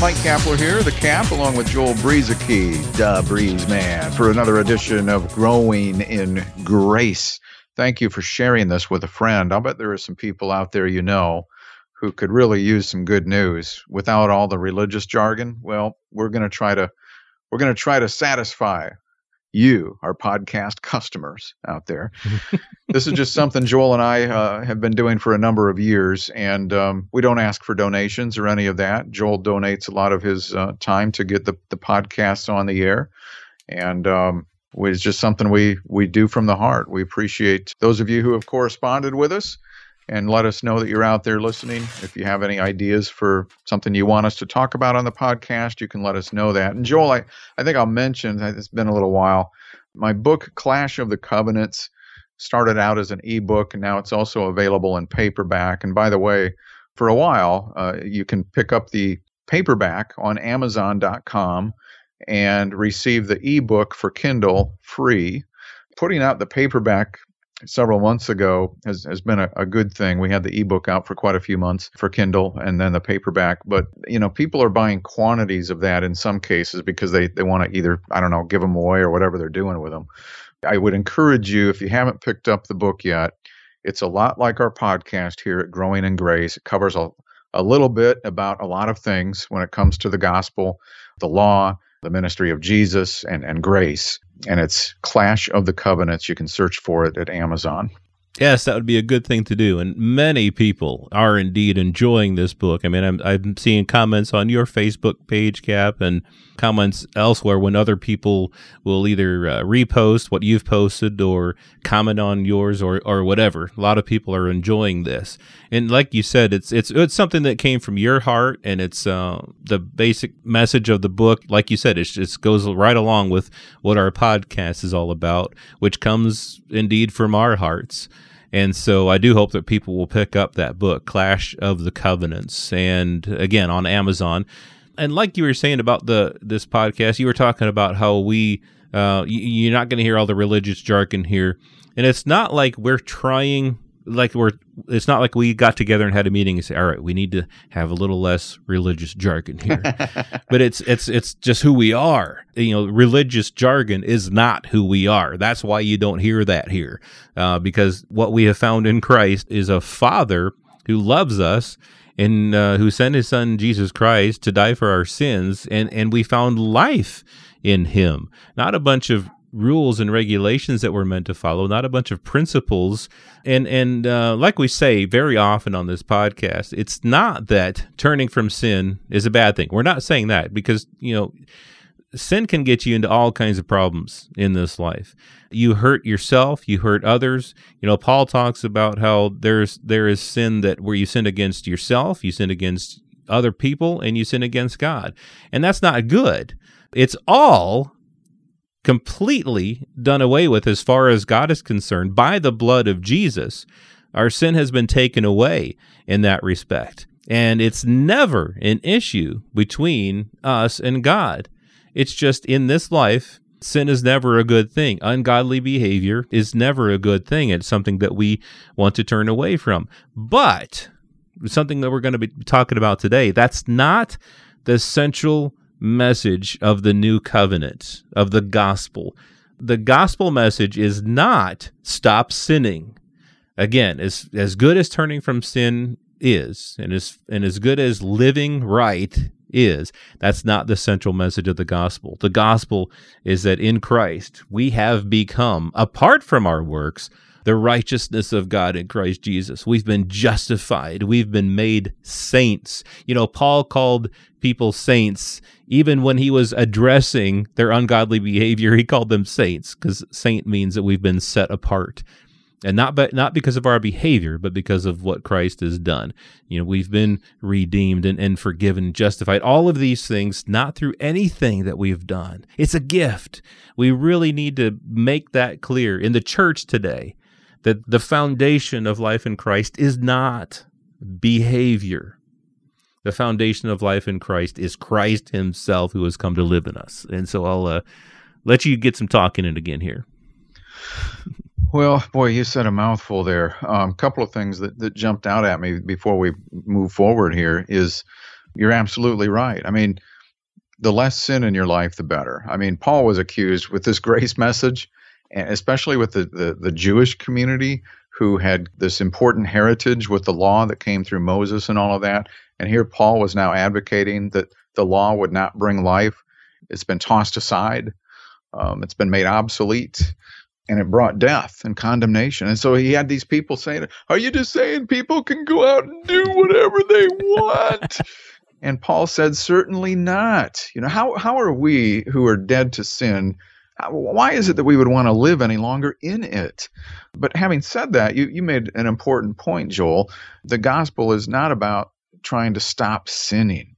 Mike Kapler here, the Cap, along with Joel Brueseke, the Breeze Man, for another edition of Growing in Grace. Thank you for sharing this with a friend. I'll bet there are some people out there you know who could really use some good news without all the religious jargon. Well, we're going to try to we're going to try to satisfy you, our podcast customers out there. this is just something Joel and I uh, have been doing for a number of years, and um, we don't ask for donations or any of that. Joel donates a lot of his uh, time to get the, the podcasts on the air, and um, it's just something we, we do from the heart. We appreciate those of you who have corresponded with us and let us know that you're out there listening. If you have any ideas for something you want us to talk about on the podcast, you can let us know that. And Joel, I, I think I'll mention, it's been a little while, my book, Clash of the Covenants, started out as an ebook, and now it's also available in paperback. And by the way, for a while, uh, you can pick up the paperback on Amazon.com and receive the ebook for Kindle free. Putting out the paperback several months ago has, has been a, a, good thing. We had the ebook out for quite a few months for Kindle and then the paperback. But, you know, people are buying quantities of that in some cases because they, they want to either, I don't know, give them away or whatever they're doing with them. I would encourage you, if you haven't picked up the book yet, it's a lot like our podcast here at Growing in Grace. It covers a, a little bit about a lot of things when it comes to the gospel, the law, the ministry of Jesus, and, and grace and it's Clash of the Covenants. You can search for it at Amazon. Yes, that would be a good thing to do. And many people are indeed enjoying this book. I mean, I'm, I'm seeing comments on your Facebook page, Cap, and comments elsewhere when other people will either uh, repost what you've posted or comment on yours or, or whatever. A lot of people are enjoying this. And like you said, it's, it's, it's something that came from your heart and it's uh, the basic message of the book. Like you said, it just goes right along with what our podcast is all about, which comes indeed from our hearts. And so I do hope that people will pick up that book, Clash of the Covenants, and again on Amazon. And like you were saying about the this podcast, you were talking about how we uh, you're not going to hear all the religious jargon here, and it's not like we're trying like we're it's not like we got together and had a meeting and say all right we need to have a little less religious jargon here. But it's it's it's just who we are. You know religious jargon is not who we are. That's why you don't hear that here. Uh, because what we have found in christ is a father who loves us and uh, who sent his son jesus christ to die for our sins. And and we found life in him. Not a bunch of rules and regulations that we're meant to follow, not a bunch of principles. And and uh, like we say very often on this podcast, it's not that turning from sin is a bad thing. We're not saying that because you know sin can get you into all kinds of problems in this life. You hurt yourself, you hurt others. You know, Paul talks about how there's there is sin that where you sin against yourself, you sin against other people, and you sin against God. And that's not good. It's all completely done away with as far as God is concerned by the blood of Jesus. Our sin has been taken away in that respect. And it's never an issue between us and God. It's just in this life, sin is never a good thing. Ungodly behavior is never a good thing. It's something that we want to turn away from. But something that we're going to be talking about today, that's not the central message of the new covenant, of the gospel. The gospel message is not stop sinning. Again, as, as good as turning from sin is, and as, and as good as living right is, that's not the central message of the gospel. The gospel is that in Christ we have become, apart from our works, the righteousness of God in Christ Jesus. We've been justified. We've been made saints. You know, Paul called people saints even when he was addressing their ungodly behavior. He called them saints because saint means that we've been set apart. and not but not because of our behavior, but because of what Christ has done. You know, we've been redeemed and, and forgiven, justified. All of these things, not through anything that we've done. It's a gift. We really need to make that clear in the church today that the foundation of life in Christ is not behavior. The foundation of life in Christ is Christ Himself who has come to live in us. And so I'll uh, let you get some talking in again here. Well, boy, you said a mouthful there. A um, couple of things that, that jumped out at me before we move forward here is you're absolutely right. I mean, the less sin in your life, the better. I mean, Paul was accused with this grace message, especially with the, the, the Jewish community who had this important heritage with the law that came through Moses and all of that. And here Paul was now advocating that the law would not bring life. It's been tossed aside. Um, it's been made obsolete and it brought death and condemnation. And so he had these people saying, Are you just saying people can go out and do whatever they want? and Paul said, Certainly not. You know, how, how are we who are dead to sin? Uh, How, why is it that we would want to live any longer in it? But having said that, you, you made an important point, Joel. The gospel is not about trying to stop sinning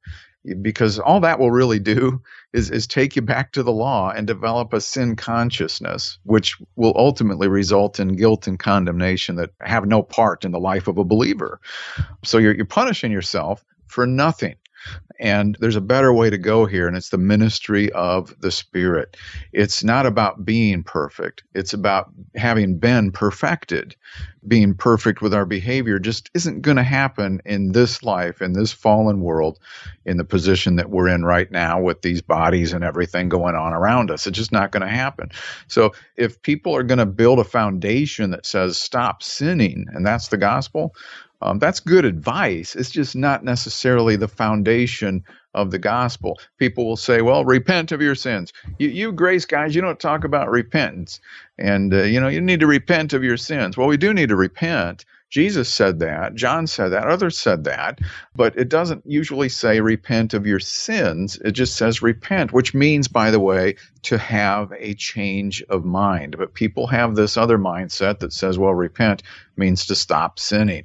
because all that will really do is, is take you back to the law and develop a sin consciousness, which will ultimately result in guilt and condemnation that have no part in the life of a believer. So you're, you're punishing yourself for nothing. And there's a better way to go here, and it's the ministry of the Spirit. It's not about being perfect, it's about having been perfected. Being perfect with our behavior just isn't going to happen in this life, in this fallen world, in the position that we're in right now with these bodies and everything going on around us. It's just not going to happen. So, if people are going to build a foundation that says stop sinning, and that's the gospel, um, that's good advice. It's just not necessarily the foundation of the gospel. People will say, well, repent of your sins. You, you grace guys, you don't talk about repentance. And, uh, you know, you need to repent of your sins. Well, we do need to repent, Jesus said that, John said that, others said that, but it doesn't usually say repent of your sins. It just says repent, which means, by the way, to have a change of mind. But people have this other mindset that says, well, repent means to stop sinning.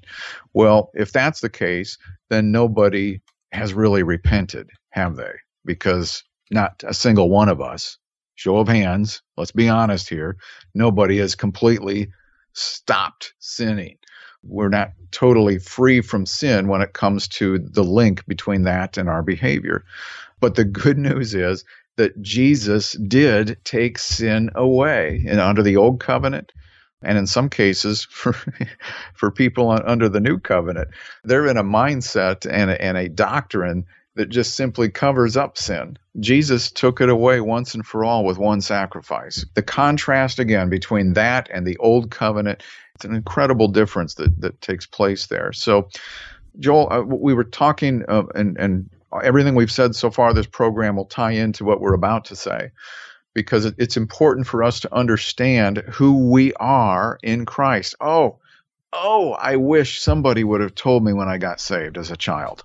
Well, if that's the case, then nobody has really repented, have they? Because not a single one of us, show of hands, let's be honest here, nobody has completely stopped sinning we're not totally free from sin when it comes to the link between that and our behavior. But the good news is that Jesus did take sin away. And under the old covenant, and in some cases for for people under the new covenant, they're in a mindset and a, and a doctrine that just simply covers up sin. Jesus took it away once and for all with one sacrifice. The contrast again between that and the old covenant, it's an incredible difference that, that takes place there. So, Joel, uh, we were talking, uh, and, and everything we've said so far, this program will tie into what we're about to say because it, it's important for us to understand who we are in Christ. Oh, oh, I wish somebody would have told me when I got saved as a child.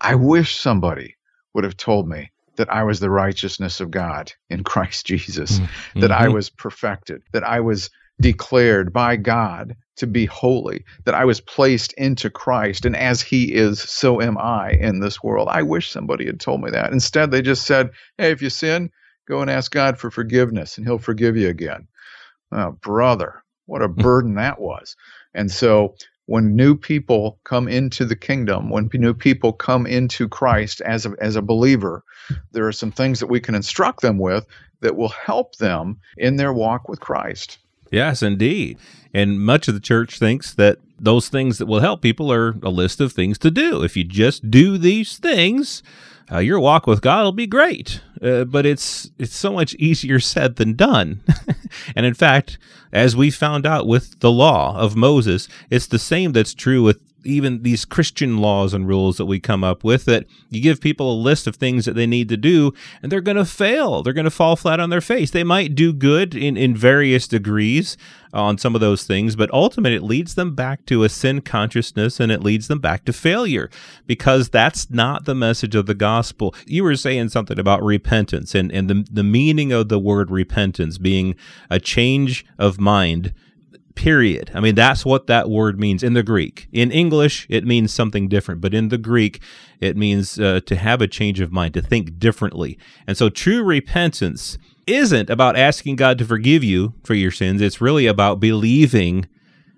I wish somebody would have told me that I was the righteousness of God in Christ Jesus, mm-hmm. that I was perfected, that I was declared by God to be holy, that I was placed into Christ, and as He is, so am I in this world. I wish somebody had told me that. Instead, they just said, Hey, if you sin, go and ask God for forgiveness, and He'll forgive you again. Oh, brother, what a burden that was. And so when new people come into the kingdom, when new people come into Christ as a, as a believer, there are some things that we can instruct them with that will help them in their walk with Christ. Yes, indeed. And much of the church thinks that those things that will help people are a list of things to do. If you just do these things, uh, your walk with God will be great. Uh, but it's it's so much easier said than done. and in fact, as we found out with the law of Moses, it's the same that's true with even these Christian laws and rules that we come up with that you give people a list of things that they need to do and they're going to fail. They're going to fall flat on their face. They might do good in, in various degrees on some of those things, but ultimately it leads them back to a sin consciousness and it leads them back to failure because that's not the message of the gospel. You were saying something about repentance and, and the, the meaning of the word repentance being a change of mind period. I mean, that's what that word means in the Greek. In English, it means something different, but in the Greek, it means uh, to have a change of mind, to think differently. And so true repentance isn't about asking God to forgive you for your sins. It's really about believing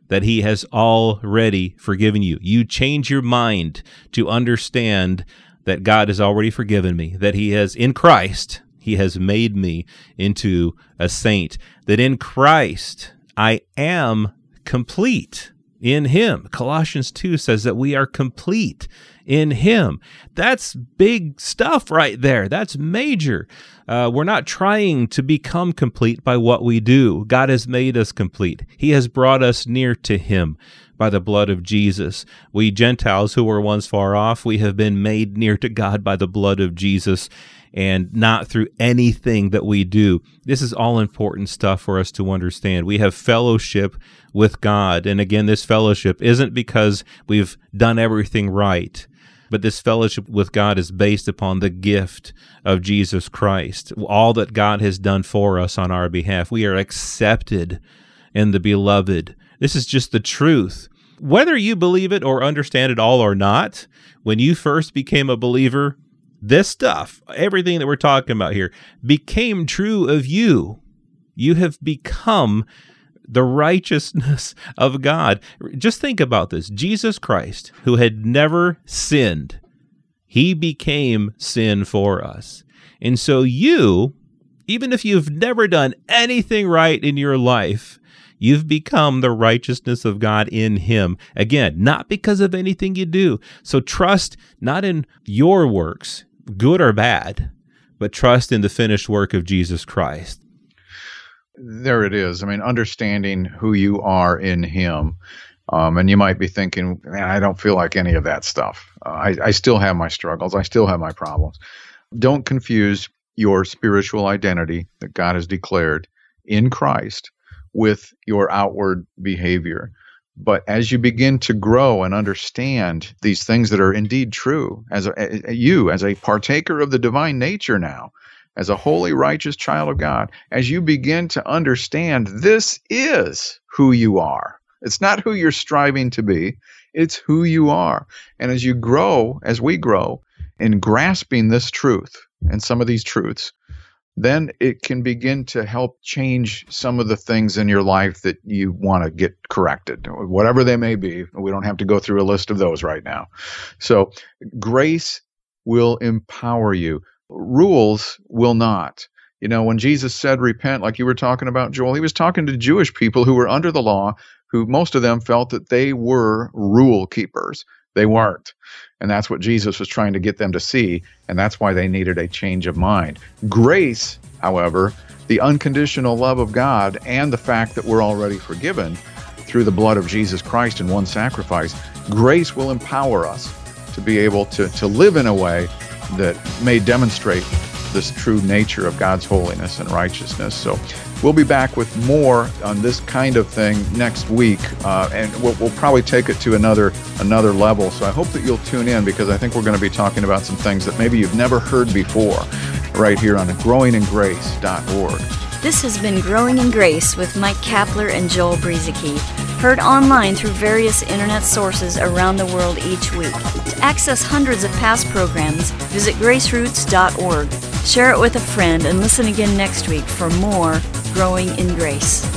that He has already forgiven you. You change your mind to understand that God has already forgiven me, that He has in Christ, He has made me into a saint, that in Christ, I am complete in him. Colossians 2 says that we are complete in him. That's big stuff right there. That's major. Uh, we're not trying to become complete by what we do. God has made us complete. He has brought us near to him by the blood of Jesus. We Gentiles who were once far off, we have been made near to God by the blood of Jesus and not through anything that we do. This is all important stuff for us to understand. We have fellowship with God. And again, this fellowship isn't because we've done everything right. But this fellowship with God is based upon the gift of Jesus Christ, all that God has done for us on our behalf. We are accepted in the beloved. This is just the truth. Whether you believe it or understand it all or not, when you first became a believer, this stuff, everything that we're talking about here, became true of you. You have become the righteousness of God. Just think about this Jesus Christ, who had never sinned, he became sin for us. And so you, even if you've never done anything right in your life, You've become the righteousness of God in Him. Again, not because of anything you do. So trust not in your works good or bad, but trust in the finished work of Jesus Christ. There it is. I mean, understanding who you are in Him. Um, and you might be thinking, man, I don't feel like any of that stuff. Uh, I, I still have my struggles. I still have my problems. Don't confuse your spiritual identity that God has declared in Christ with your outward behavior. But as you begin to grow and understand these things that are indeed true, as a, a, you, as a partaker of the divine nature now, as a holy, righteous child of God, as you begin to understand this is who you are. It's not who you're striving to be, it's who you are. And as you grow, as we grow in grasping this truth and some of these truths, then it can begin to help change some of the things in your life that you want to get corrected, whatever they may be. We don't have to go through a list of those right now. So, grace will empower you, rules will not. You know, when Jesus said repent, like you were talking about, Joel, he was talking to Jewish people who were under the law, who most of them felt that they were rule keepers. They weren't. And that's what Jesus was trying to get them to see. And that's why they needed a change of mind. Grace, however, the unconditional love of God and the fact that we're already forgiven through the blood of Jesus Christ in one sacrifice, grace will empower us to be able to, to live in a way that may demonstrate this true nature of God's holiness and righteousness. So we'll be back with more on this kind of thing next week, uh, and we'll, we'll, probably take it to another another level. So I hope that you'll tune in because I think we're going to be talking about some things that maybe you've never heard before, right here on growingingrace.org. This has been Growing in Grace with Mike Kapler and Joel Brueseke, heard online through various internet sources around the world each week. To access hundreds of past programs, visit graceroots.org. Share it with a friend and listen again next week for more Growing in Grace.